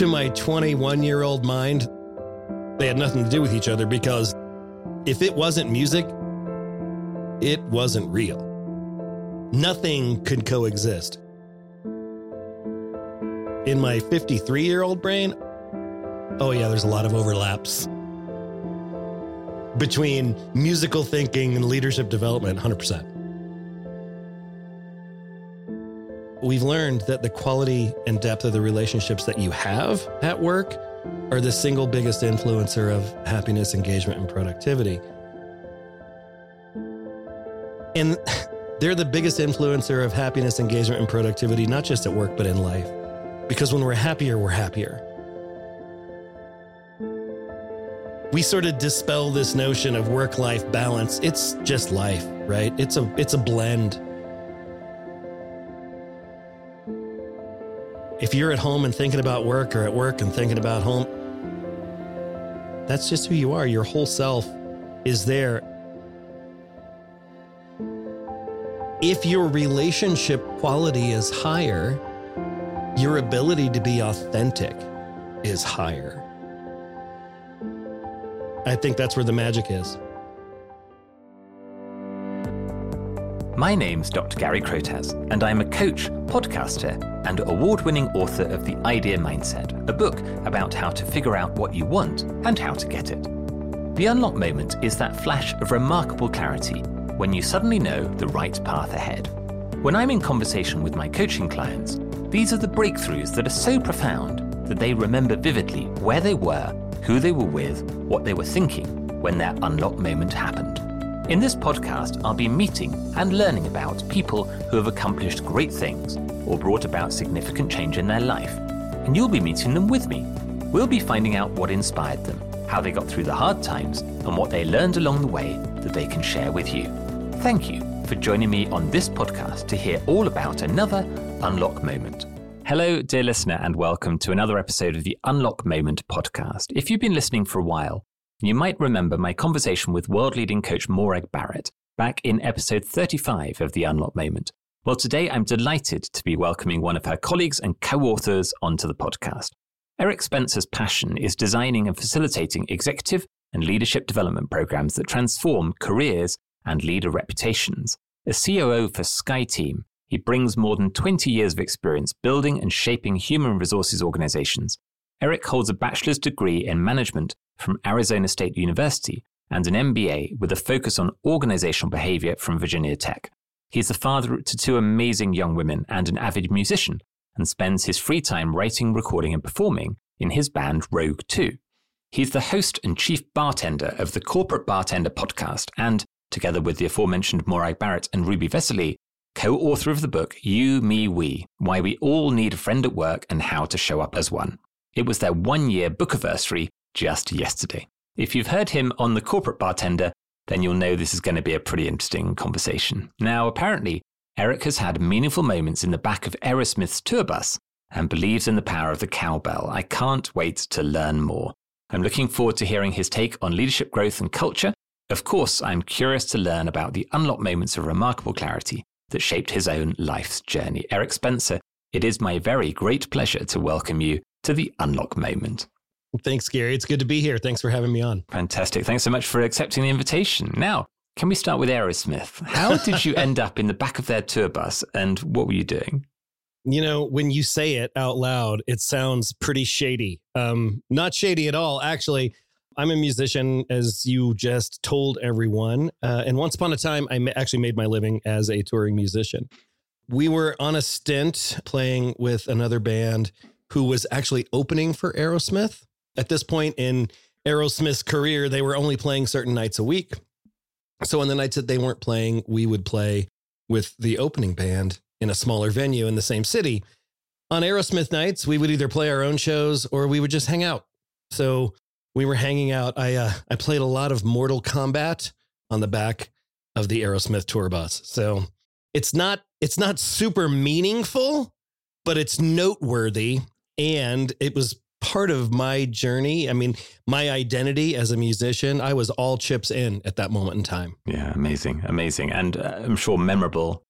to my 21 year old mind, they had nothing to do with each other because if it wasn't music, it wasn't real. Nothing could coexist. In my 53 year old brain, oh, yeah, there's a lot of overlaps between musical thinking and leadership development, 100%. We've learned that the quality and depth of the relationships that you have at work are the single biggest influencer of happiness, engagement, and productivity. And they're the biggest influencer of happiness, engagement, and productivity, not just at work, but in life. Because when we're happier, we're happier. We sort of dispel this notion of work life balance. It's just life, right? It's a it's a blend. If you're at home and thinking about work or at work and thinking about home, that's just who you are. Your whole self is there. If your relationship quality is higher, your ability to be authentic is higher. I think that's where the magic is. My name's Dr. Gary Crotaz, and I'm a coach, podcaster, and award winning author of The Idea Mindset, a book about how to figure out what you want and how to get it. The unlock moment is that flash of remarkable clarity when you suddenly know the right path ahead. When I'm in conversation with my coaching clients, these are the breakthroughs that are so profound that they remember vividly where they were, who they were with, what they were thinking when their unlock moment happened. In this podcast, I'll be meeting and learning about people who have accomplished great things or brought about significant change in their life. And you'll be meeting them with me. We'll be finding out what inspired them, how they got through the hard times, and what they learned along the way that they can share with you. Thank you for joining me on this podcast to hear all about another Unlock Moment. Hello, dear listener, and welcome to another episode of the Unlock Moment podcast. If you've been listening for a while, you might remember my conversation with world leading coach Morag Barrett back in episode 35 of The Unlock Moment. Well, today I'm delighted to be welcoming one of her colleagues and co authors onto the podcast. Eric Spencer's passion is designing and facilitating executive and leadership development programs that transform careers and leader reputations. A COO for SkyeTeam, he brings more than 20 years of experience building and shaping human resources organizations. Eric holds a bachelor's degree in management from Arizona State University and an MBA with a focus on organizational behavior from Virginia Tech. He is the father to two amazing young women and an avid musician, and spends his free time writing, recording, and performing in his band Rogue 2. He's the host and chief bartender of the Corporate Bartender podcast, and, together with the aforementioned Morag Barrett and Ruby Vesely, co author of the book You, Me, We Why We All Need a Friend at Work and How to Show Up as One. It was their one year book anniversary just yesterday. If you've heard him on The Corporate Bartender, then you'll know this is going to be a pretty interesting conversation. Now, apparently, Eric has had meaningful moments in the back of Aerosmith's tour bus and believes in the power of the cowbell. I can't wait to learn more. I'm looking forward to hearing his take on leadership growth and culture. Of course, I'm curious to learn about the unlocked moments of remarkable clarity that shaped his own life's journey. Eric Spencer, it is my very great pleasure to welcome you to the Unlock Moment. Thanks, Gary. It's good to be here. Thanks for having me on. Fantastic. Thanks so much for accepting the invitation. Now, can we start with Aerosmith? How did you end up in the back of their tour bus and what were you doing? You know, when you say it out loud, it sounds pretty shady. Um, not shady at all, actually. I'm a musician, as you just told everyone. Uh, and once upon a time, I actually made my living as a touring musician. We were on a stint playing with another band who was actually opening for Aerosmith. At this point in Aerosmith's career, they were only playing certain nights a week. So on the nights that they weren't playing, we would play with the opening band in a smaller venue in the same city. On Aerosmith nights, we would either play our own shows or we would just hang out. So we were hanging out. I uh, I played a lot of Mortal Kombat on the back of the Aerosmith tour bus. So it's not it's not super meaningful, but it's noteworthy and it was part of my journey. I mean, my identity as a musician, I was all chips in at that moment in time. Yeah, amazing, amazing. And uh, I'm sure memorable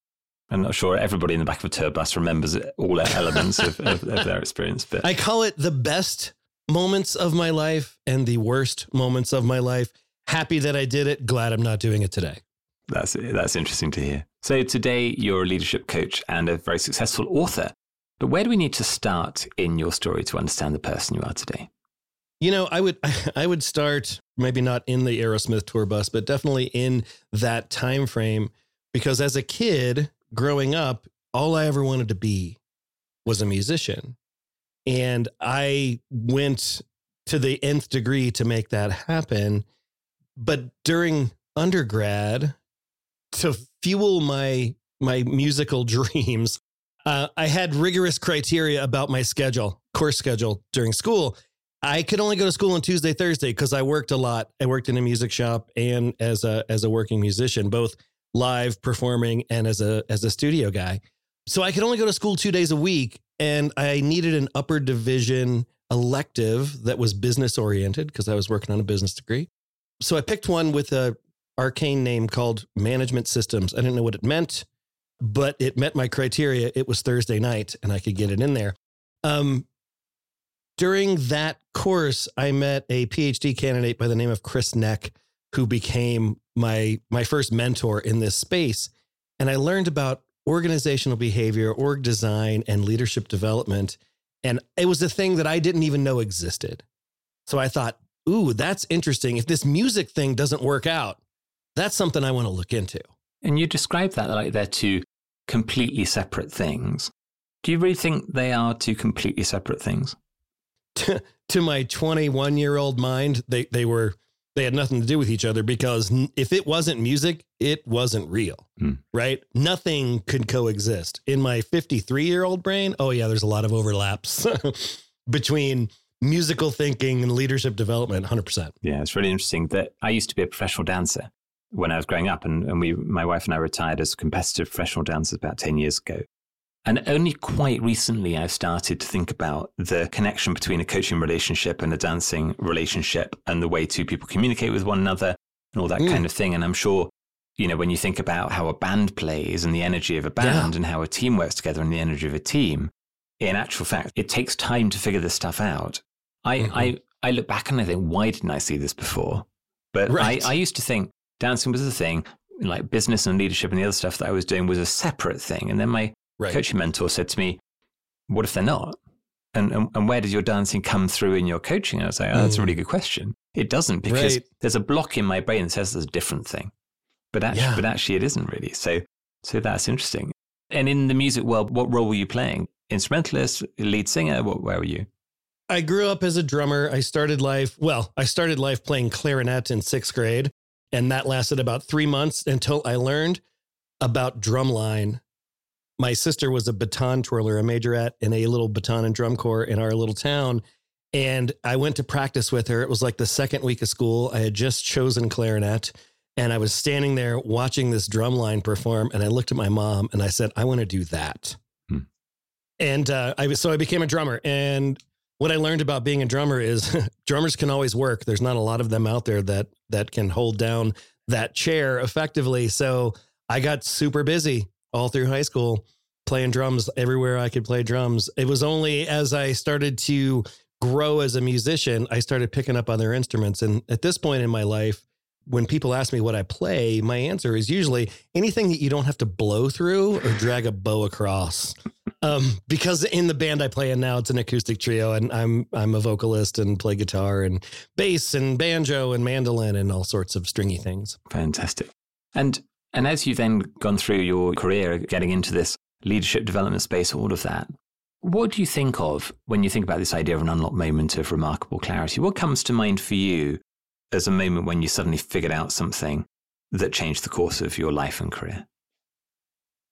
I'm not sure everybody in the back of a tour bus remembers all elements of, of, of, their experience. But I call it the best moments of my life and the worst moments of my life. Happy that I did it. Glad I'm not doing it today. That's that's interesting to hear. So today you're a leadership coach and a very successful author. But where do we need to start in your story to understand the person you are today? You know, I would I would start maybe not in the Aerosmith tour bus, but definitely in that time frame because as a kid, growing up, all I ever wanted to be was a musician. And I went to the nth degree to make that happen. But during undergrad, to fuel my my musical dreams, uh, I had rigorous criteria about my schedule, course schedule during school. I could only go to school on Tuesday, Thursday because I worked a lot. I worked in a music shop and as a as a working musician, both live performing and as a as a studio guy. So I could only go to school 2 days a week and I needed an upper division elective that was business oriented because I was working on a business degree. So I picked one with a arcane name called management systems. I didn't know what it meant, but it met my criteria. It was Thursday night and I could get it in there. Um, during that course, I met a PhD candidate by the name of Chris Neck, who became my my first mentor in this space and I learned about organizational behavior, org design and leadership development and it was a thing that I didn't even know existed. So I thought, "Ooh, that's interesting. If this music thing doesn't work out, that's something I want to look into." And you describe that like they're two completely separate things. Do you really think they are two completely separate things? to, to my 21 year old mind, they, they were they had nothing to do with each other because if it wasn't music, it wasn't real, mm. right? Nothing could coexist. In my 53 year old brain, oh, yeah, there's a lot of overlaps between musical thinking and leadership development, 100%. Yeah, it's really interesting that I used to be a professional dancer when I was growing up, and, and we, my wife and I retired as competitive professional dancers about 10 years ago. And only quite recently, I've started to think about the connection between a coaching relationship and a dancing relationship and the way two people communicate with one another and all that mm. kind of thing. And I'm sure, you know, when you think about how a band plays and the energy of a band yeah. and how a team works together and the energy of a team, in actual fact, it takes time to figure this stuff out. I, mm-hmm. I, I look back and I think, why didn't I see this before? But right. I, I used to think dancing was a thing, like business and leadership and the other stuff that I was doing was a separate thing. And then my right. coaching mentor said to me, What if they're not? And, and, and where does your dancing come through in your coaching? And I was like, oh, that's a really mm. good question. It doesn't because right. there's a block in my brain that says there's a different thing, but actually, yeah. but actually it isn't really. So, so that's interesting. And in the music world, what role were you playing? Instrumentalist, lead singer? What, where were you? I grew up as a drummer. I started life, well, I started life playing clarinet in sixth grade, and that lasted about three months until I learned about drumline my sister was a baton twirler, a majorette in a little baton and drum corps in our little town. And I went to practice with her. It was like the second week of school. I had just chosen clarinet and I was standing there watching this drum line perform. And I looked at my mom and I said, I want to do that. Hmm. And uh, I so I became a drummer. And what I learned about being a drummer is drummers can always work. There's not a lot of them out there that that can hold down that chair effectively. So I got super busy all through high school playing drums everywhere I could play drums. It was only as I started to grow as a musician, I started picking up other instruments. And at this point in my life, when people ask me what I play, my answer is usually anything that you don't have to blow through or drag a bow across. Um, because in the band I play in now, it's an acoustic trio, and I'm I'm a vocalist and play guitar and bass and banjo and mandolin and all sorts of stringy things. Fantastic. And and as you've then gone through your career, getting into this leadership development space, all of that, what do you think of when you think about this idea of an unlocked moment of remarkable clarity? What comes to mind for you as a moment when you suddenly figured out something that changed the course of your life and career?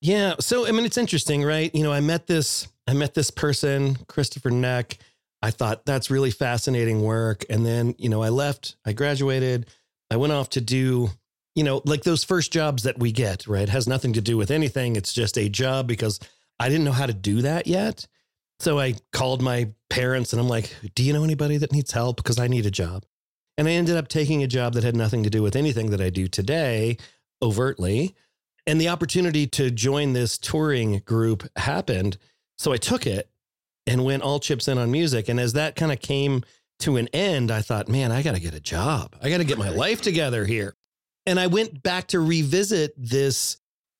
Yeah. So, I mean, it's interesting, right? You know, I met this, I met this person, Christopher Neck. I thought that's really fascinating work. And then, you know, I left, I graduated, I went off to do you know, like those first jobs that we get, right? It has nothing to do with anything. It's just a job because I didn't know how to do that yet. So I called my parents and I'm like, do you know anybody that needs help? Because I need a job. And I ended up taking a job that had nothing to do with anything that I do today overtly. And the opportunity to join this touring group happened. So I took it and went all chips in on music. And as that kind of came to an end, I thought, man, I got to get a job. I got to get my life together here. And I went back to revisit this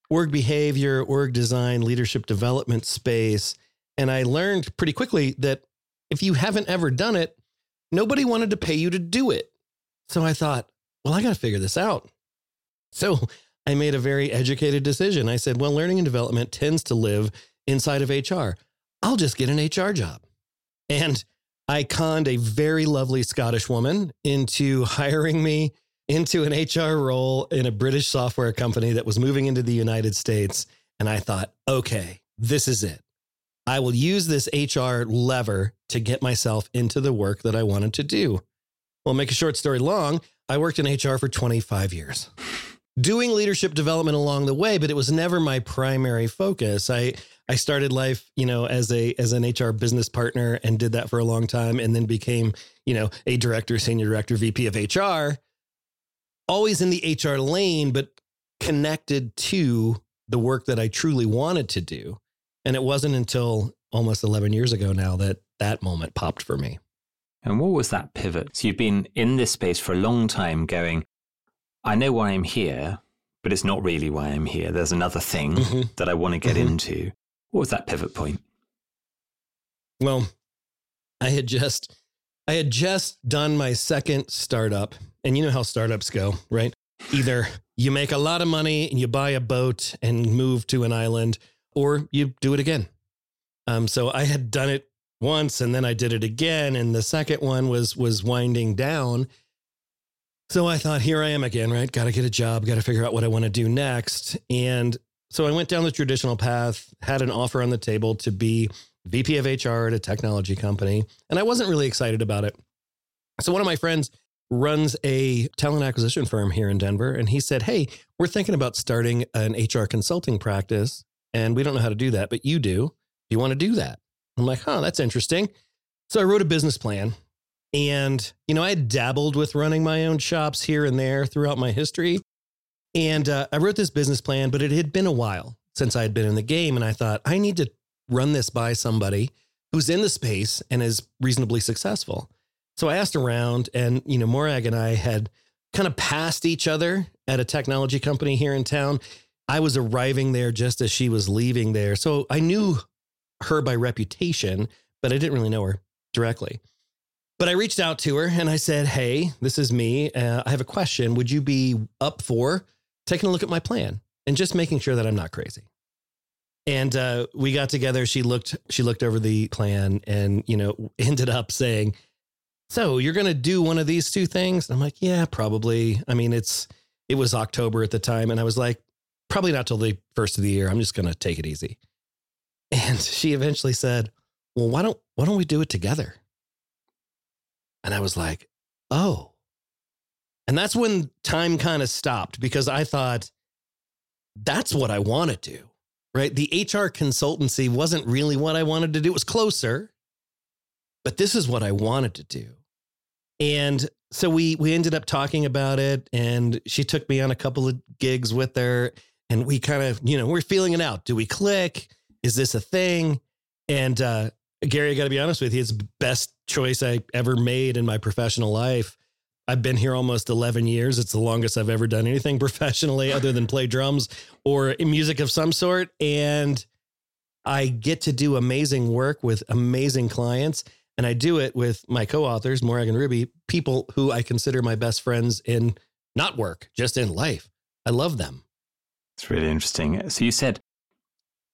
org behavior, org design, leadership development space. And I learned pretty quickly that if you haven't ever done it, nobody wanted to pay you to do it. So I thought, well, I got to figure this out. So I made a very educated decision. I said, well, learning and development tends to live inside of HR. I'll just get an HR job. And I conned a very lovely Scottish woman into hiring me into an HR role in a British software company that was moving into the United States. And I thought, okay, this is it. I will use this HR lever to get myself into the work that I wanted to do. Well, make a short story long, I worked in HR for 25 years. Doing leadership development along the way, but it was never my primary focus. I I started life, you know, as a as an HR business partner and did that for a long time and then became, you know, a director, senior director, VP of HR always in the HR lane, but connected to the work that I truly wanted to do. And it wasn't until almost 11 years ago now that that moment popped for me. And what was that pivot? So you've been in this space for a long time going, I know why I'm here, but it's not really why I'm here. There's another thing mm-hmm. that I want to get mm-hmm. into. What was that pivot point? Well, I had just I had just done my second startup and you know how startups go, right? Either you make a lot of money and you buy a boat and move to an island, or you do it again. Um, so I had done it once and then I did it again. And the second one was was winding down. So I thought, here I am again, right? Got to get a job, got to figure out what I want to do next. And so I went down the traditional path, had an offer on the table to be VP of HR at a technology company. And I wasn't really excited about it. So one of my friends runs a talent acquisition firm here in Denver. And he said, Hey, we're thinking about starting an HR consulting practice. And we don't know how to do that, but you do. Do you want to do that? I'm like, Huh, that's interesting. So I wrote a business plan. And, you know, I had dabbled with running my own shops here and there throughout my history. And uh, I wrote this business plan, but it had been a while since I had been in the game. And I thought, I need to run this by somebody who's in the space and is reasonably successful. So I asked around, and you know, Morag and I had kind of passed each other at a technology company here in town. I was arriving there just as she was leaving there. So I knew her by reputation, but I didn't really know her directly. But I reached out to her and I said, Hey, this is me. Uh, I have a question. Would you be up for taking a look at my plan and just making sure that I'm not crazy? And uh, we got together. She looked, she looked over the plan and, you know, ended up saying, so you're going to do one of these two things? I'm like, yeah, probably. I mean, it's, it was October at the time. And I was like, probably not till the first of the year. I'm just going to take it easy. And she eventually said, well, why don't, why don't we do it together? And I was like, oh. And that's when time kind of stopped because I thought, that's what I want to do, right? The HR consultancy wasn't really what I wanted to do. It was closer, but this is what I wanted to do. And so we we ended up talking about it and she took me on a couple of gigs with her and we kind of, you know, we're feeling it out. Do we click? Is this a thing? And uh Gary, I got to be honest with you, it's the best choice I ever made in my professional life. I've been here almost 11 years. It's the longest I've ever done anything professionally other than play drums or music of some sort. And I get to do amazing work with amazing clients. And I do it with my co authors, Morag and Ruby, people who I consider my best friends in not work, just in life. I love them. It's really interesting. So you said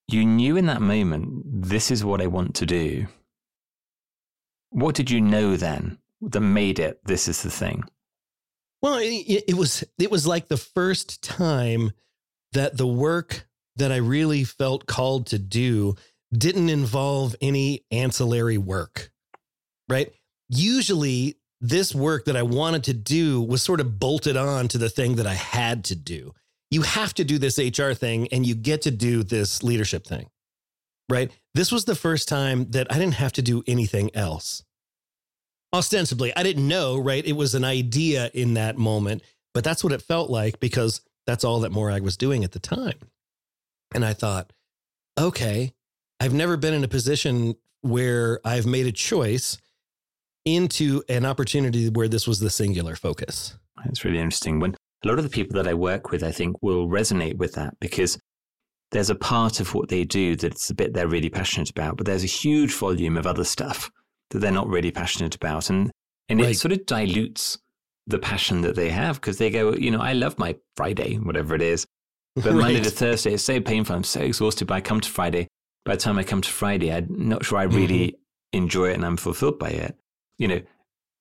you knew in that moment, this is what I want to do. What did you know then that made it, this is the thing? Well, it, it was it was like the first time that the work that I really felt called to do didn't involve any ancillary work right? Usually, this work that I wanted to do was sort of bolted on to the thing that I had to do. You have to do this HR thing and you get to do this leadership thing, right? This was the first time that I didn't have to do anything else. Ostensibly, I didn't know, right? It was an idea in that moment, but that's what it felt like because that's all that Morag was doing at the time. And I thought, okay, I've never been in a position where I've made a choice into an opportunity where this was the singular focus. It's really interesting. When a lot of the people that I work with, I think, will resonate with that because there's a part of what they do that's a bit they're really passionate about, but there's a huge volume of other stuff that they're not really passionate about. And, and right. it sort of dilutes the passion that they have because they go, you know, I love my Friday, whatever it is. But right. Monday to Thursday, it's so painful. I'm so exhausted. But I come to Friday. By the time I come to Friday, I'm not sure I really mm-hmm. enjoy it and I'm fulfilled by it. You know,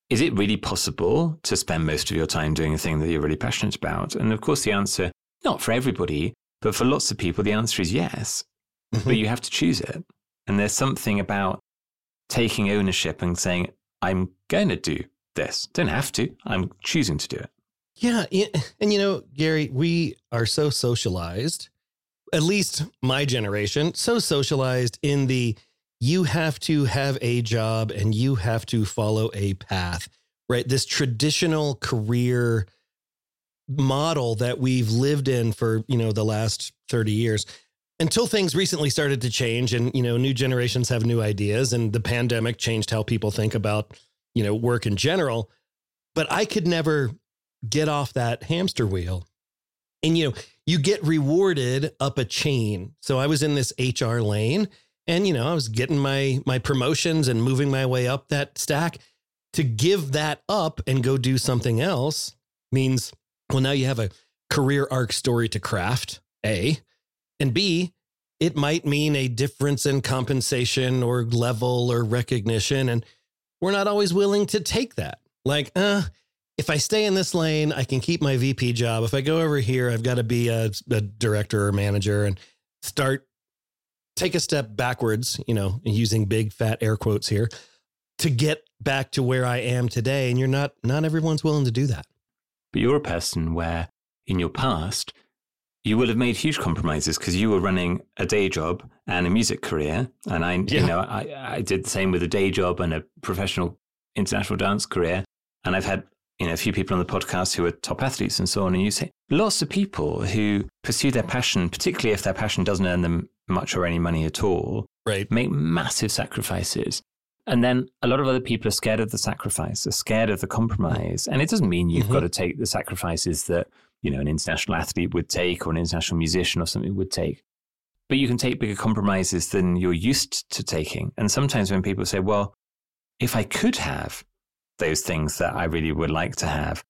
is it really possible to spend most of your time doing a thing that you're really passionate about? And of course, the answer, not for everybody, but for lots of people, the answer is yes. Mm-hmm. But you have to choose it. And there's something about taking ownership and saying, I'm going to do this. Don't have to. I'm choosing to do it. Yeah. And, you know, Gary, we are so socialized, at least my generation, so socialized in the you have to have a job and you have to follow a path, right? This traditional career model that we've lived in for, you know, the last 30 years until things recently started to change and, you know, new generations have new ideas and the pandemic changed how people think about, you know, work in general. But I could never get off that hamster wheel. And, you know, you get rewarded up a chain. So I was in this HR lane and, you know, I was getting my, my promotions and moving my way up that stack to give that up and go do something else means well, now you have a career arc story to craft, A. And B, it might mean a difference in compensation or level or recognition. And we're not always willing to take that. Like, uh, if I stay in this lane, I can keep my VP job. If I go over here, I've got to be a, a director or manager and start take a step backwards, you know, using big fat air quotes here to get back to where I am today. And you're not, not everyone's willing to do that. But you're a person where in your past, you will have made huge compromises because you were running a day job and a music career. And I, yeah. you know, I, I did the same with a day job and a professional international dance career. And I've had, you know, a few people on the podcast who are top athletes and so on. And you say lots of people who pursue their passion, particularly if their passion doesn't earn them much or any money at all, right. make massive sacrifices. And then a lot of other people are scared of the sacrifice, are scared of the compromise. And it doesn't mean you've mm-hmm. got to take the sacrifices that, you know, an international athlete would take or an international musician or something would take. But you can take bigger compromises than you're used to taking. And sometimes when people say, well, if I could have those things that I really would like to have,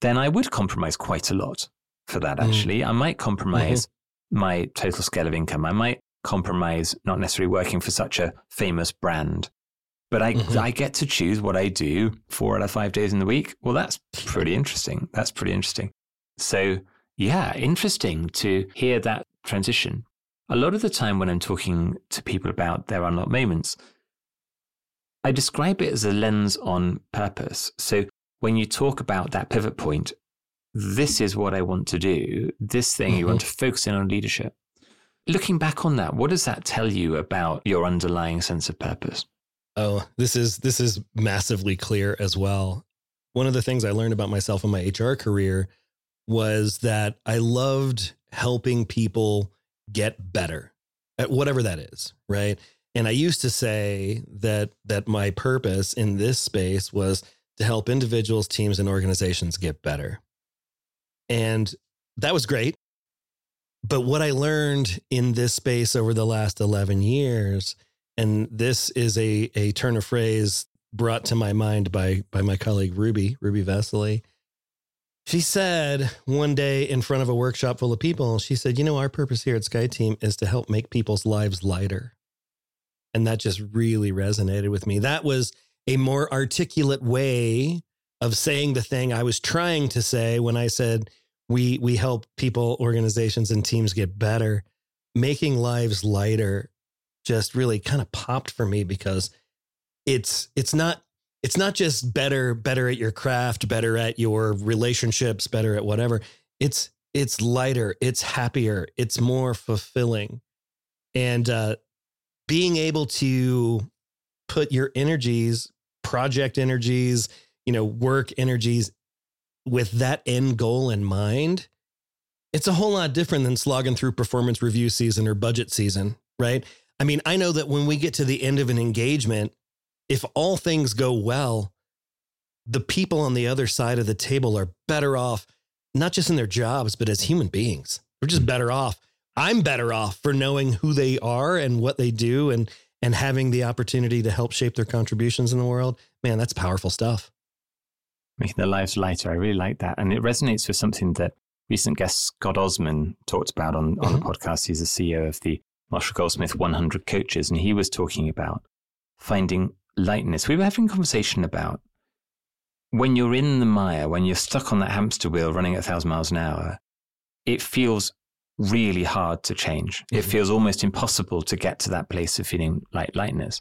then I would compromise quite a lot for that, mm. actually. Mm. I might compromise mm-hmm. my total scale of income. I might compromise not necessarily working for such a famous brand but I, mm-hmm. I get to choose what I do four out of five days in the week. Well, that's pretty interesting. That's pretty interesting. So, yeah, interesting to hear that transition. A lot of the time when I'm talking to people about their unlocked moments, I describe it as a lens on purpose. So, when you talk about that pivot point, this is what I want to do, this thing, mm-hmm. you want mm-hmm. to focus in on leadership. Looking back on that, what does that tell you about your underlying sense of purpose? Oh, this is this is massively clear as well. One of the things I learned about myself in my HR career was that I loved helping people get better at whatever that is, right? And I used to say that that my purpose in this space was to help individuals, teams and organizations get better. And that was great. But what I learned in this space over the last 11 years and this is a a turn of phrase brought to my mind by by my colleague Ruby Ruby Vesely. She said one day in front of a workshop full of people, she said, "You know, our purpose here at SkyeTeam is to help make people's lives lighter." And that just really resonated with me. That was a more articulate way of saying the thing I was trying to say when I said we we help people, organizations and teams get better. Making lives lighter just really kind of popped for me because it's it's not it's not just better better at your craft, better at your relationships, better at whatever. It's it's lighter, it's happier, it's more fulfilling. And uh being able to put your energies, project energies, you know, work energies with that end goal in mind it's a whole lot different than slogging through performance review season or budget season, right? I mean, I know that when we get to the end of an engagement, if all things go well, the people on the other side of the table are better off, not just in their jobs, but as human beings. They're just better off. I'm better off for knowing who they are and what they do and and having the opportunity to help shape their contributions in the world. Man, that's powerful stuff. Making their lives lighter. I really like that. And it resonates with something that recent guest Scott Osman talked about on, on mm-hmm. the podcast. He's the CEO of the Marshall Goldsmith 100 Coaches, and he was talking about finding lightness. We were having a conversation about when you're in the mire, when you're stuck on that hamster wheel running at 1,000 miles an hour, it feels really hard to change. Mm-hmm. It feels almost impossible to get to that place of feeling like lightness.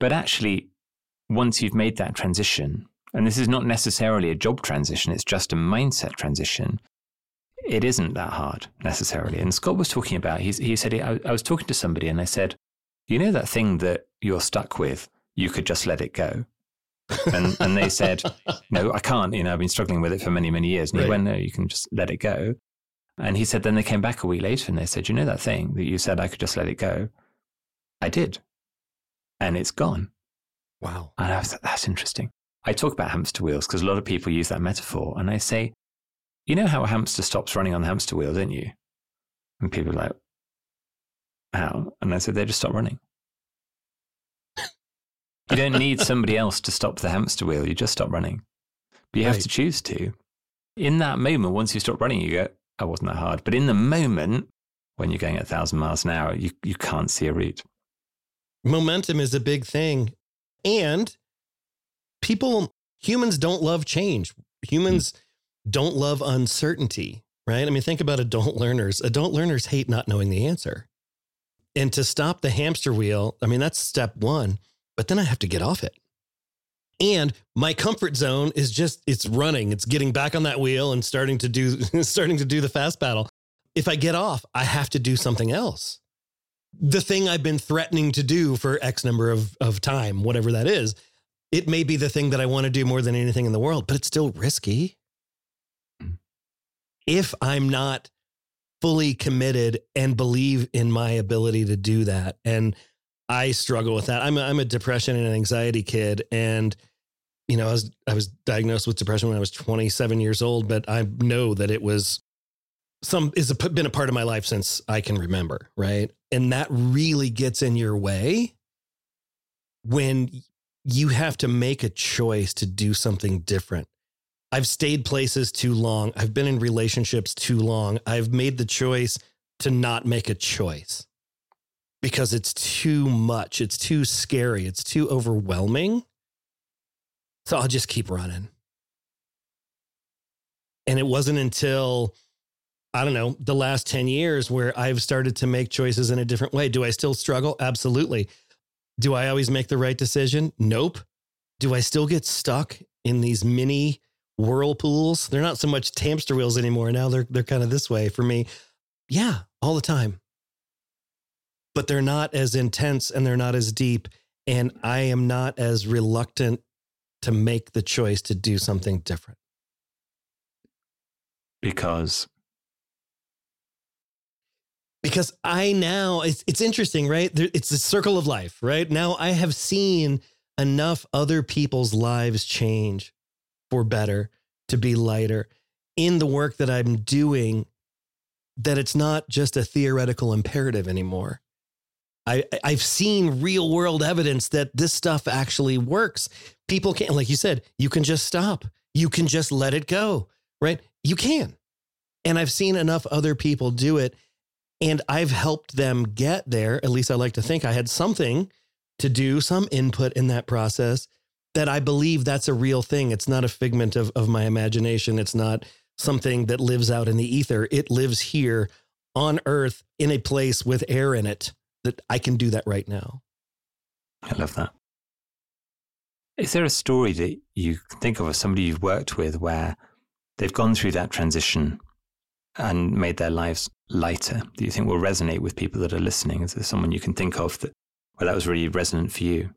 But actually, once you've made that transition, and this is not necessarily a job transition, it's just a mindset transition, it isn't that hard necessarily. And Scott was talking about, he, he said, I, I was talking to somebody and I said, you know that thing that you're stuck with, you could just let it go. and and they said, no, I can't. You know, I've been struggling with it for many many years. And right. he went, no, you can just let it go. And he said, then they came back a week later and they said, you know that thing that you said I could just let it go? I did. And it's gone. Wow. And I was like, that's interesting. I talk about hamster wheels because a lot of people use that metaphor. And I say, you know how a hamster stops running on the hamster wheel, don't you? And people are like, how? And I said, they just stop running. you don't need somebody else to stop the hamster wheel. You just stop running. But you right. have to choose to. In that moment, once you stop running, you go, oh, wasn't that hard. But in the moment, when you're going at 1,000 miles an hour, you, you can't see a route. Momentum is a big thing. And people, humans don't love change. Humans mm. don't love uncertainty, right? I mean, think about adult learners. Adult learners hate not knowing the answer. And to stop the hamster wheel, I mean, that's step one, but then I have to get off it. And my comfort zone is just it's running, it's getting back on that wheel and starting to do starting to do the fast paddle. If I get off, I have to do something else. The thing I've been threatening to do for X number of, of time, whatever that is, it may be the thing that I want to do more than anything in the world, but it's still risky. If I'm not fully committed and believe in my ability to do that. And I struggle with that. I'm a, I'm a depression and an anxiety kid, and you know, I was I was diagnosed with depression when I was 27 years old, but I know that it was some is a, been a part of my life since I can remember, right? And that really gets in your way when you have to make a choice to do something different. I've stayed places too long. I've been in relationships too long. I've made the choice to not make a choice because it's too much. It's too scary. It's too overwhelming. So I'll just keep running. And it wasn't until, I don't know, the last 10 years where I've started to make choices in a different way. Do I still struggle? Absolutely. Do I always make the right decision? Nope. Do I still get stuck in these mini whirlpools. They're not so much hamster wheels anymore. Now they're they're kind of this way for me. Yeah, all the time. But they're not as intense and they're not as deep. And I am not as reluctant to make the choice to do something different. Because because I now it's it's interesting, right? It's the circle of life, right? Now I have seen enough other people's lives change for better, to be lighter in the work that I'm doing, that it's not just a theoretical imperative anymore. I, I've seen real world evidence that this stuff actually works. People can't, like you said, you can just stop. You can just let it go, right? You can. And I've seen enough other people do it. And I've helped them get there. At least I like to think I had something to do, some input in that process that I believe that's a real thing. It's not a figment of, of my imagination. It's not something that lives out in the ether. It lives here on earth in a place with air in it that I can do that right now. I love that. Is there a story that you think of of somebody you've worked with where they've gone through that transition and made their lives lighter that you think will resonate with people that are listening? Is there someone you can think of that where that was really resonant for you?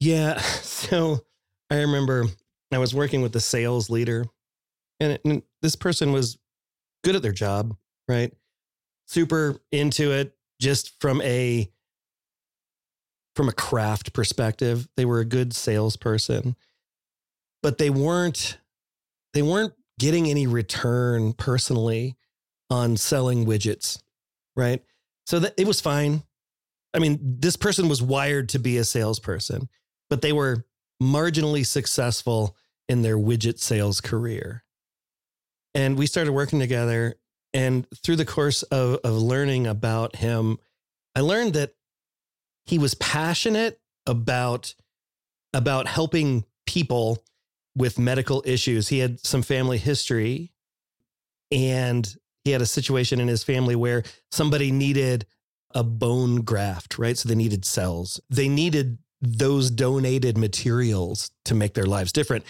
Yeah. So I remember I was working with the sales leader And, and this person was good at their job, right? Super into it, just from a from a craft perspective. They were a good salesperson, but they weren't they weren't getting any return personally on selling widgets, right? So that it was fine. I mean, this person was wired to be a salesperson, but they were marginally successful in their widget sales career. And we started working together. And through the course of, of learning about him, I learned that he was passionate about, about helping people with medical issues. He had some family history and he had a situation in his family where somebody needed a bone graft, right? So they needed cells. They needed those donated materials to make their lives different.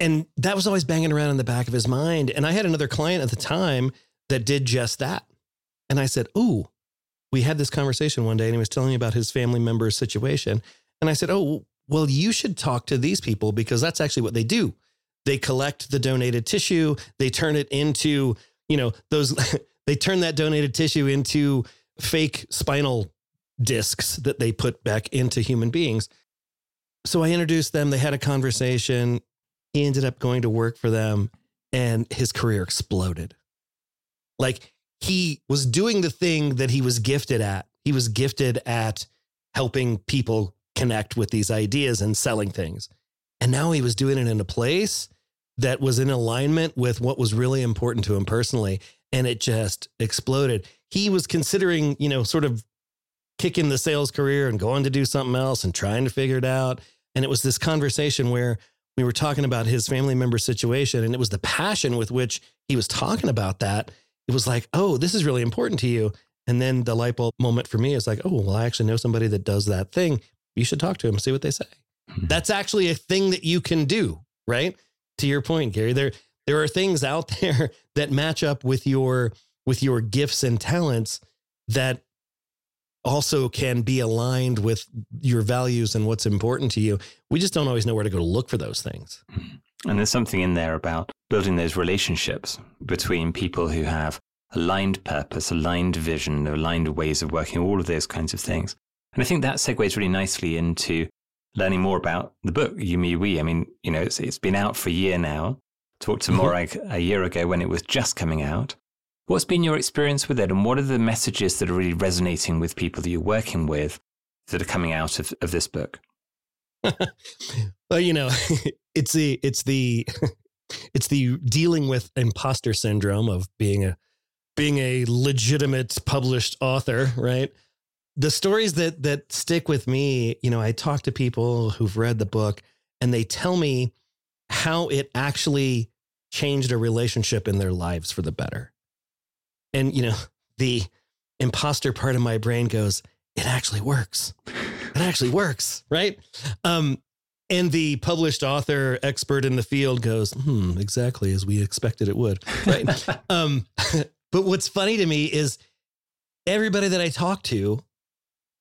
And that was always banging around in the back of his mind. And I had another client at the time that did just that. And I said, Oh, we had this conversation one day and he was telling me about his family member's situation. And I said, Oh, well, you should talk to these people because that's actually what they do. They collect the donated tissue, they turn it into, you know, those, they turn that donated tissue into fake spinal discs that they put back into human beings. So I introduced them, they had a conversation. He ended up going to work for them and his career exploded. Like he was doing the thing that he was gifted at. He was gifted at helping people connect with these ideas and selling things. And now he was doing it in a place that was in alignment with what was really important to him personally. And it just exploded. He was considering, you know, sort of kicking the sales career and going to do something else and trying to figure it out. And it was this conversation where we were talking about his family member situation and it was the passion with which he was talking about that. It was like, oh, this is really important to you. And then the light bulb moment for me is like, oh, well, I actually know somebody that does that thing. You should talk to him, see what they say. Mm-hmm. That's actually a thing that you can do, right? To your point, Gary, there there are things out there that match up with your with your gifts and talents that also can be aligned with your values and what's important to you. We just don't always know where to go to look for those things. And there's something in there about building those relationships between people who have aligned purpose, aligned vision, aligned ways of working, all of those kinds of things. And I think that segues really nicely into learning more about the book, You, Me, We. I mean, you know, it's, it's been out for a year now. Talked to mm-hmm. Morag a year ago when it was just coming out. What's been your experience with it, and what are the messages that are really resonating with people that you're working with that are coming out of, of this book? well, you know, it's the it's the it's the dealing with imposter syndrome of being a being a legitimate published author, right? The stories that that stick with me, you know, I talk to people who've read the book and they tell me how it actually changed a relationship in their lives for the better. And, you know, the imposter part of my brain goes, it actually works. It actually works. Right. Um, and the published author expert in the field goes, hmm, exactly as we expected it would. Right. um, but what's funny to me is everybody that I talk to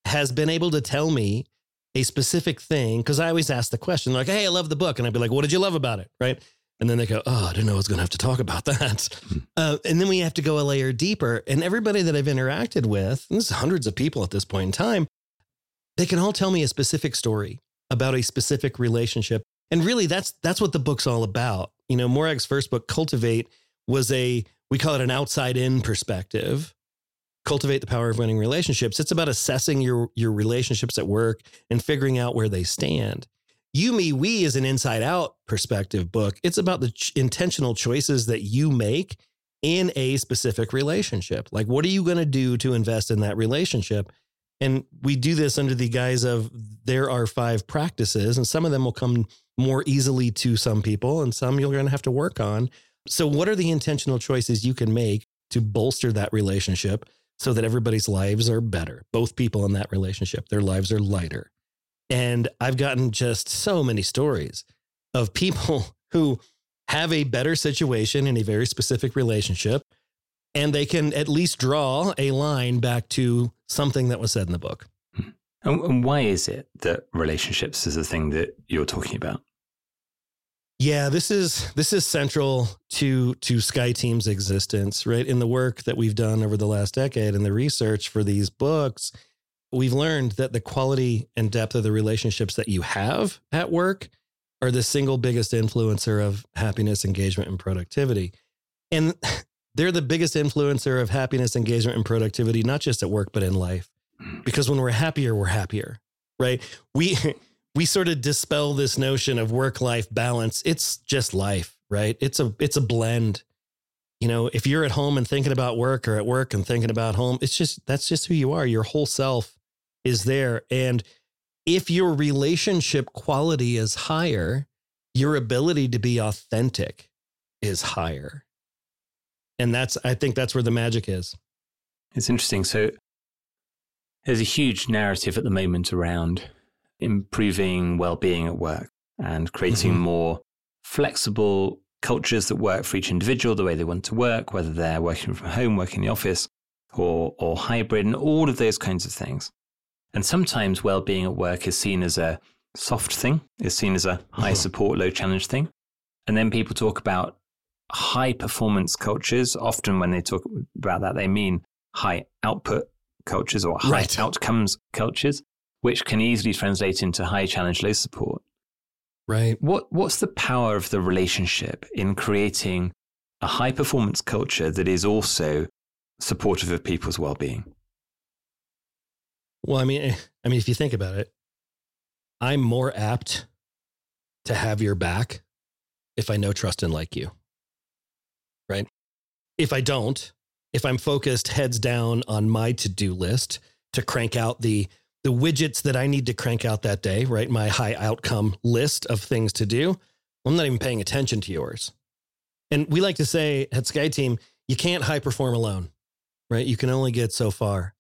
has been able to tell me a specific thing because I always ask the question, like, hey, I love the book. And I'd be like, what did you love about it? Right. And then they go, oh, I didn't know I was going to have to talk about that. Hmm. Uh, and then we have to go a layer deeper. And everybody that I've interacted with, and this is hundreds of people at this point in time, they can all tell me a specific story about a specific relationship. And really, that's that's what the book's all about. You know, Morag's first book, Cultivate, was a we call it an outside in perspective. Cultivate the power of winning relationships. It's about assessing your your relationships at work and figuring out where they stand. You, Me, We is an inside out perspective book. It's about the ch- intentional choices that you make in a specific relationship. Like, what are you going to do to invest in that relationship? And we do this under the guise of there are five practices, and some of them will come more easily to some people, and some you're going to have to work on. So, what are the intentional choices you can make to bolster that relationship so that everybody's lives are better? Both people in that relationship, their lives are lighter. And I've gotten just so many stories of people who have a better situation in a very specific relationship and they can at least draw a line back to something that was said in the book. Hmm. And why is it that relationships is the thing that you're talking about? Yeah, this is this is central to to SkyeTeam's existence, right? In the work that we've done over the last decade and the research for these books, we've learned that the quality and depth of the relationships that you have at work are the single biggest influencer of happiness, engagement, and productivity. And they're the biggest influencer of happiness, engagement, and productivity, not just at work, but in life. Because when we're happier, we're happier, right? We we sort of dispel this notion of work-life balance. It's just life, right? It's a it's a blend. You know, if you're at home and thinking about work or at work and thinking about home, it's just that's just who you are. Your whole self is there. And if your relationship quality is higher, your ability to be authentic is higher. And that's, I think that's where the magic is. It's interesting. So there's a huge narrative at the moment around improving well-being at work and creating mm-hmm. more flexible cultures that work for each individual the way they want to work, whether they're working from home, working in the office, or or hybrid, and all of those kinds of things. And sometimes well-being at work is seen as a soft thing, is seen as a high uh-huh. support, low challenge thing. And then people talk about high performance cultures. Often when they talk about that, they mean high output cultures or high right. outcomes cultures, which can easily translate into high challenge, low support. Right. What what's the power of the relationship in creating a high performance culture that is also supportive of people's well-being? Well, I mean, eh, I mean, if you think about it, I'm more apt to have your back if I know, trust, and like you. Right. If I don't, if I'm focused heads down on my to do list to crank out the the widgets that I need to crank out that day, right? My high outcome list of things to do. I'm not even paying attention to yours. And we like to say at SkyeTeam, you can't high perform alone, right? You can only get so far.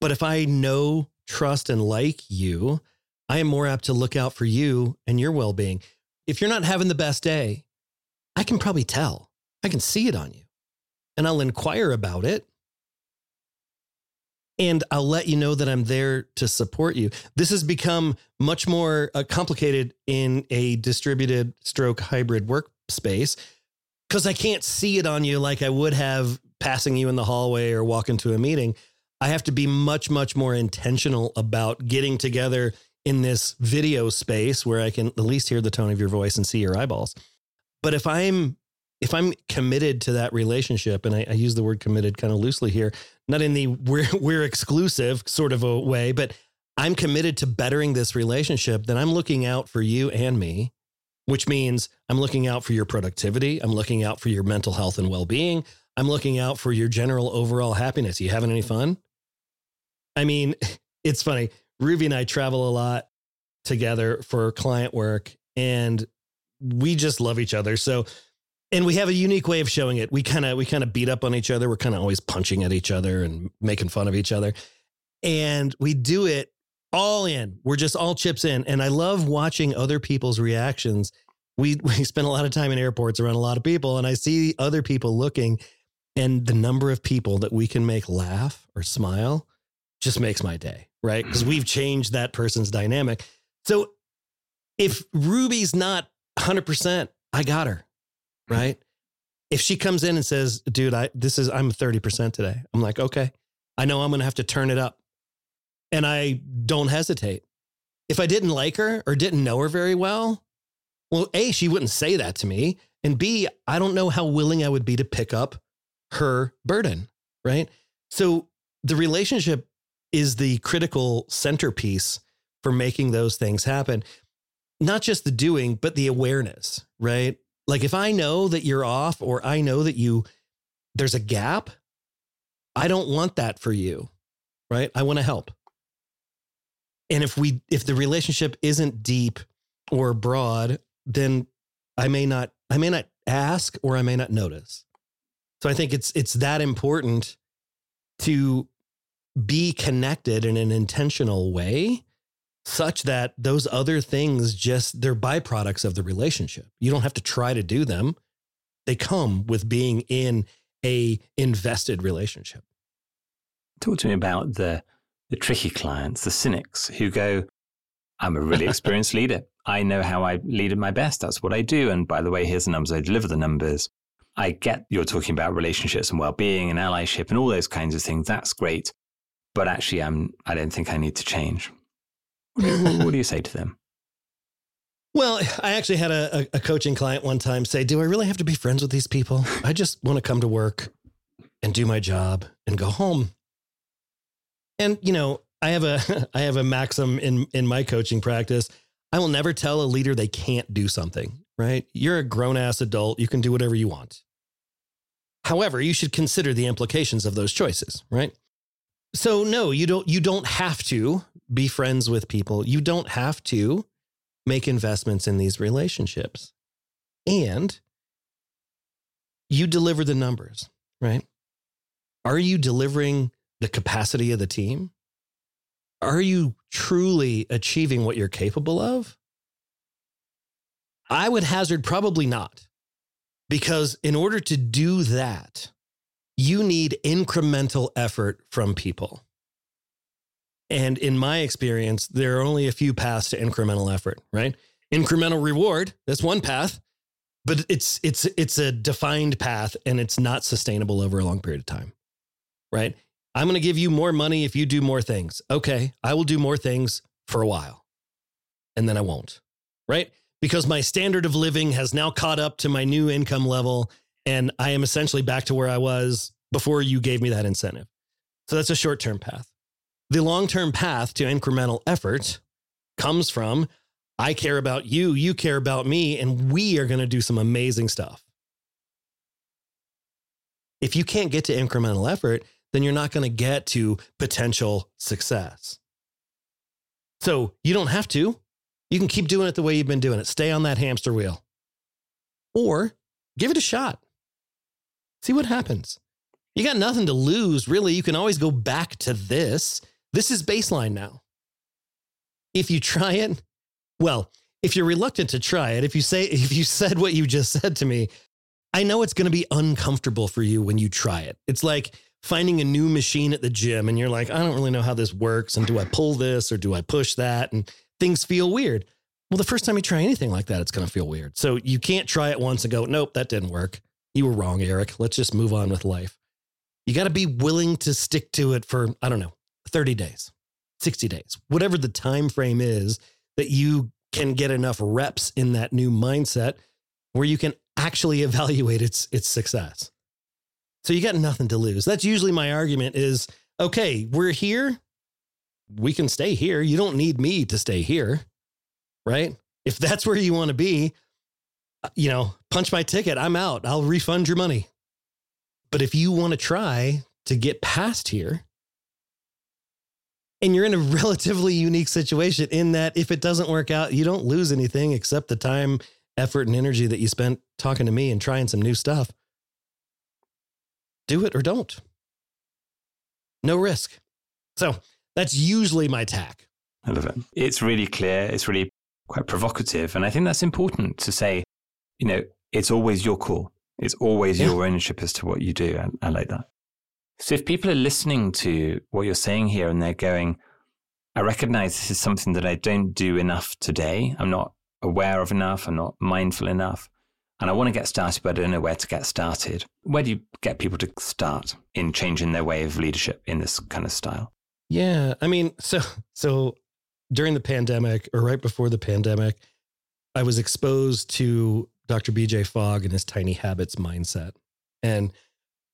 But if I know, trust, and like you, I am more apt to look out for you and your well being. If you're not having the best day, I can probably tell. I can see it on you. And I'll inquire about it. And I'll let you know that I'm there to support you. This has become much more uh, complicated in a distributed stroke hybrid workspace because I can't see it on you like I would have passing you in the hallway or walking to a meeting. I have to be much, much more intentional about getting together in this video space where I can at least hear the tone of your voice and see your eyeballs. But if I'm if I'm committed to that relationship, and I, I use the word committed kind of loosely here, not in the we're we're exclusive sort of a way, but I'm committed to bettering this relationship, then I'm looking out for you and me, which means I'm looking out for your productivity. I'm looking out for your mental health and well being. I'm looking out for your general overall happiness. Are you having any fun? I mean, it's funny. Ruby and I travel a lot together for client work and we just love each other. So, and we have a unique way of showing it. We kind of we kind of beat up on each other. We're kind of always punching at each other and making fun of each other. And we do it all in. We're just all chips in. And I love watching other people's reactions. We we spend a lot of time in airports around a lot of people and I see other people looking and the number of people that we can make laugh or smile just makes my day, right? Mm. Because we've changed that person's dynamic. So if Ruby's not 100%, I got her, right? If she comes in and says, dude, I, this is, I'm 30% today. I'm like, okay, I know I'm going to have to turn it up. And I don't hesitate. If I didn't like her or didn't know her very well, well, A, she wouldn't say that to me. And B, I don't know how willing I would be to pick up her burden, right? So the relationship is the critical centerpiece for making those things happen. Not just the doing, but the awareness, right? Like if I know that you're off or I know that you there's a gap, I don't want that for you, right? I want to help. And if we if the relationship isn't deep or broad, then I may not I may not ask or I may not notice. So I think it's it's that important to be connected in an intentional way such that those other things just they're byproducts of the relationship. You don't have to try to do them. They come with being in a invested relationship. Talk to me about the the tricky clients, the cynics who go, I'm a really experienced leader. I know how I lead at my best. That's what I do. And by the way, here's the numbers. I deliver the numbers. I get you're talking about relationships and well-being and allyship and all those kinds of things. That's great. But actually, I'm, I don't think I need to change. What do you, what do you say to them? Well, I actually had a, a, coaching client one time say, Do I really have to be friends with these people? I just want to come to work and do my job and go home. And, you know, I have a I have a maxim in in my coaching practice. I will never tell a leader they can't do something, right? You're a grown ass adult, you can do whatever you want. However, you should consider the implications of those choices, right? So no, you don't you don't have to be friends with people. You don't have to make investments in these relationships. And you deliver the numbers, right? Are you delivering the capacity of the team? Are you truly achieving what you're capable of? I would hazard probably not. Because in order to do that, you need incremental effort from people. And in my experience, there are only a few paths to incremental effort, right? Incremental reward, that's one path, but it's it's it's a defined path and it's not sustainable over a long period of time. Right? I'm going to give you more money if you do more things. Okay, I will do more things for a while. And then I won't. Right? Because my standard of living has now caught up to my new income level and I am essentially back to where I was before you gave me that incentive. So that's a short-term path. The long-term path to incremental effort comes from I care about you, you care about me, and we are going to do some amazing stuff. If you can't get to incremental effort, then you're not going to get to potential success. So you don't have to. You can keep doing it the way you've been doing it. Stay on that hamster wheel or give it a shot. See what happens. You got nothing to lose, really. You can always go back to this. This is baseline now. If you try it, well, if you're reluctant to try it, if you say, if you said what you just said to me, I know it's going to be uncomfortable for you when you try it. It's like, finding a new machine at the gym and you're like, I don't really know how this works. And do I pull this or do I push that? And things feel weird. Well, the first time you try anything like that, it's going to feel weird. So you can't try it once and go, nope, that didn't work. You were wrong, Eric. Let's just move on with life. You got to be willing to stick to it for, I don't know, 30 days, 60 days, whatever the time frame is that you can get enough reps in that new mindset where you can actually evaluate its its success. So you got nothing to lose. That's usually my argument is okay, we're here. We can stay here. You don't need me to stay here. Right? If that's where you want to be, uh, you know, punch my ticket. I'm out. I'll refund your money. But if you want to try to get past here, and you're in a relatively unique situation in that if it doesn't work out, you don't lose anything except the time, effort, and energy that you spent talking to me and trying some new stuff do it or don't. No risk. So that's usually my tack. I love it. It's really clear. It's really quite provocative. And I think that's important to say, you know, it's always your call. It's always yeah. your ownership as to what you do. I, I like that. So if people are listening to what you're saying here and they're going, I recognize this is something that I don't do enough today. I'm not aware of enough. I'm not mindful enough and I want to get started, but I don't know where to get started. Where do you get people to start in changing their way of leadership in this kind of style? Yeah, I mean, so so during the pandemic or right before the pandemic, I was exposed to Dr. BJ Fogg and his tiny habits mindset. And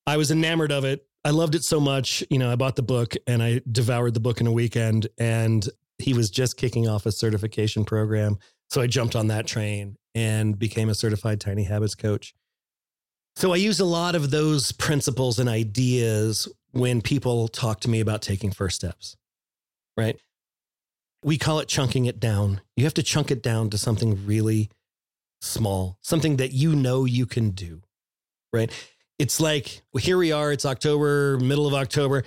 I was enamored of it. I loved it so much. You know, I bought the book and I devoured the book in a weekend. And he was just kicking off a certification program. So I jumped on that train and became a certified tiny habits coach. So I use a lot of those principles and ideas when people talk to me about taking first steps, right? We call it chunking it down. You have to chunk it down to something really small, something that you know you can do, right? It's like here we are, it's October, middle of October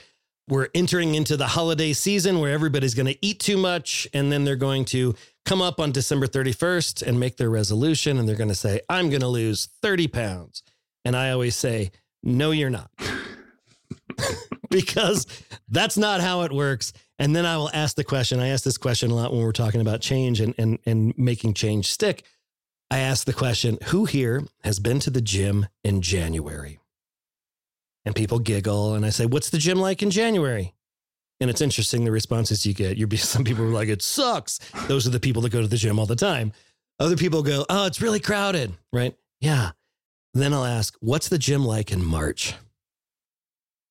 we're entering into the holiday season where everybody's going to eat too much and then they're going to come up on December 31st and make their resolution and they're going to say, I'm going to lose 30 pounds. And I always say, no, you're not. because that's not how it works. And then I will ask the question. I ask this question a lot when we're talking about change and, and, and making change stick. I ask the question Who here has been to the gym in January? And people giggle. And I say, What's the gym like in January? And it's interesting the responses you get. You're some people are like, It sucks. Those are the people that go to the gym all the time. Other people go, Oh, it's really crowded, right? Yeah. Then I'll ask, What's the gym like in March?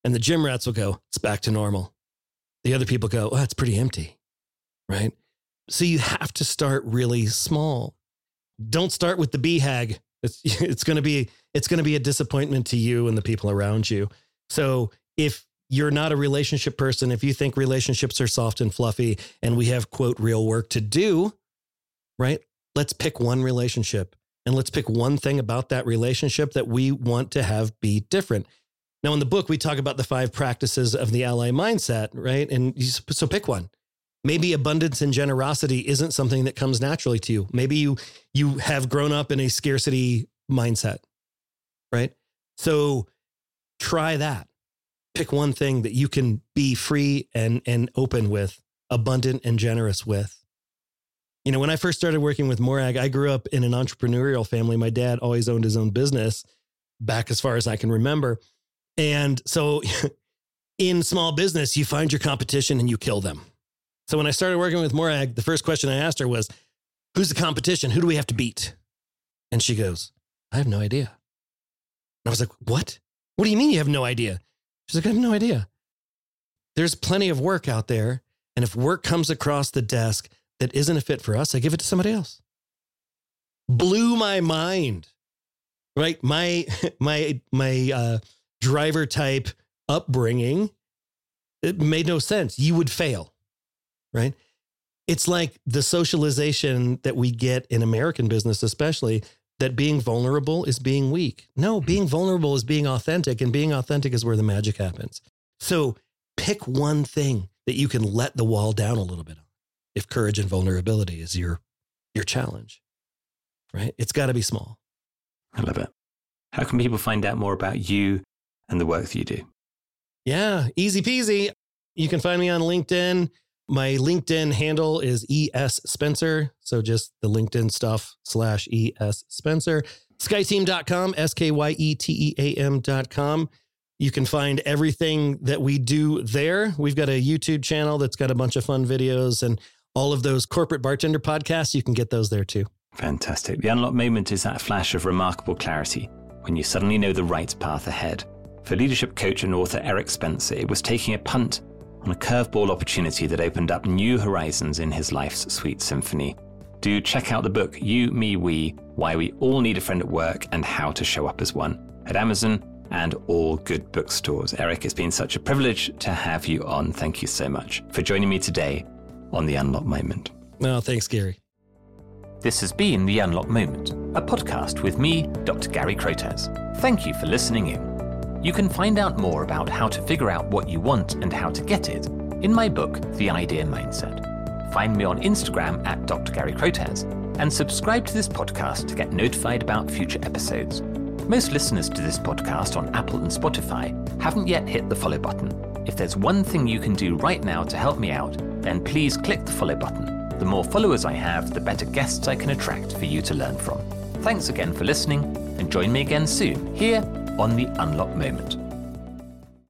And the gym rats will go, It's back to normal. The other people go, Oh, it's pretty empty, right? So you have to start really small don't start with the BHAG. It's, it's going to be it's going to be a disappointment to you and the people around you. So if you're not a relationship person, if you think relationships are soft and fluffy and we have quote real work to do, right? Let's pick one relationship and let's pick one thing about that relationship that we want to have be different. Now, in the book, we talk about the five practices of the ally mindset, right? And so pick one maybe abundance and generosity isn't something that comes naturally to you. Maybe you you have grown up in a scarcity mindset, right? So try that. Pick one thing that you can be free and and open with, abundant and generous with. You know, when I first started working with Morag, I grew up in an entrepreneurial family. My dad always owned his own business back as far as I can remember. And so in small business, you find your competition and you kill them so when I started working with Morag, the first question I asked her was, Who's the competition? Who do we have to beat? And she goes, I have no idea. And I was like, What? What do you mean you have no idea? She's like, I have no idea. There's plenty of work out there. And if work comes across the desk that isn't a fit for us, I give it to somebody else. Blew my mind. Right? My my my uh, driver type upbringing, it made no sense. You would fail right? It's like the socialization that we get in American business, especially that being vulnerable is being weak. No, mm-hmm. being vulnerable is being authentic, and being authentic is where the magic happens. So pick one thing that you can let the wall down a little bit on. If courage and vulnerability is your your challenge, right? It's got to be small. I love it. How can people find out more about you and the work that you do? Yeah, easy peasy. You can find me on LinkedIn. My LinkedIn handle is ES Spencer. So just the LinkedIn stuff slash ES Spencer. Skyeteam.com, S K Y E T E A M.com. You can find everything that we do there. We've got a YouTube channel that's got a bunch of fun videos and all of those corporate bartender podcasts. You can get those there too. Fantastic. The unlock moment is that flash of remarkable clarity when you suddenly know the right path ahead. For leadership coach and author Eric Spencer, it was taking a punt on a curveball opportunity that opened up new horizons in his life's sweet symphony. Do check out the book You, Me, We Why We All Need a Friend at Work and How to Show Up as One at Amazon and all good bookstores. Eric, it's been such a privilege to have you on. Thank you so much for joining me today on The Unlock Moment. No, thanks, Gary. This has been The Unlock Moment, a podcast with me, Dr. Gary Crotaz. Thank you for listening in. You can find out more about how to figure out what you want and how to get it in my book, The Idea Mindset. Find me on Instagram at Dr. Gary Crotaz and subscribe to this podcast to get notified about future episodes. Most listeners to this podcast on Apple and Spotify haven't yet hit the follow button. If there's one thing you can do right now to help me out, then please click the follow button. The more followers I have, the better guests I can attract for you to learn from. Thanks again for listening, and join me again soon here on the Unlock Moment.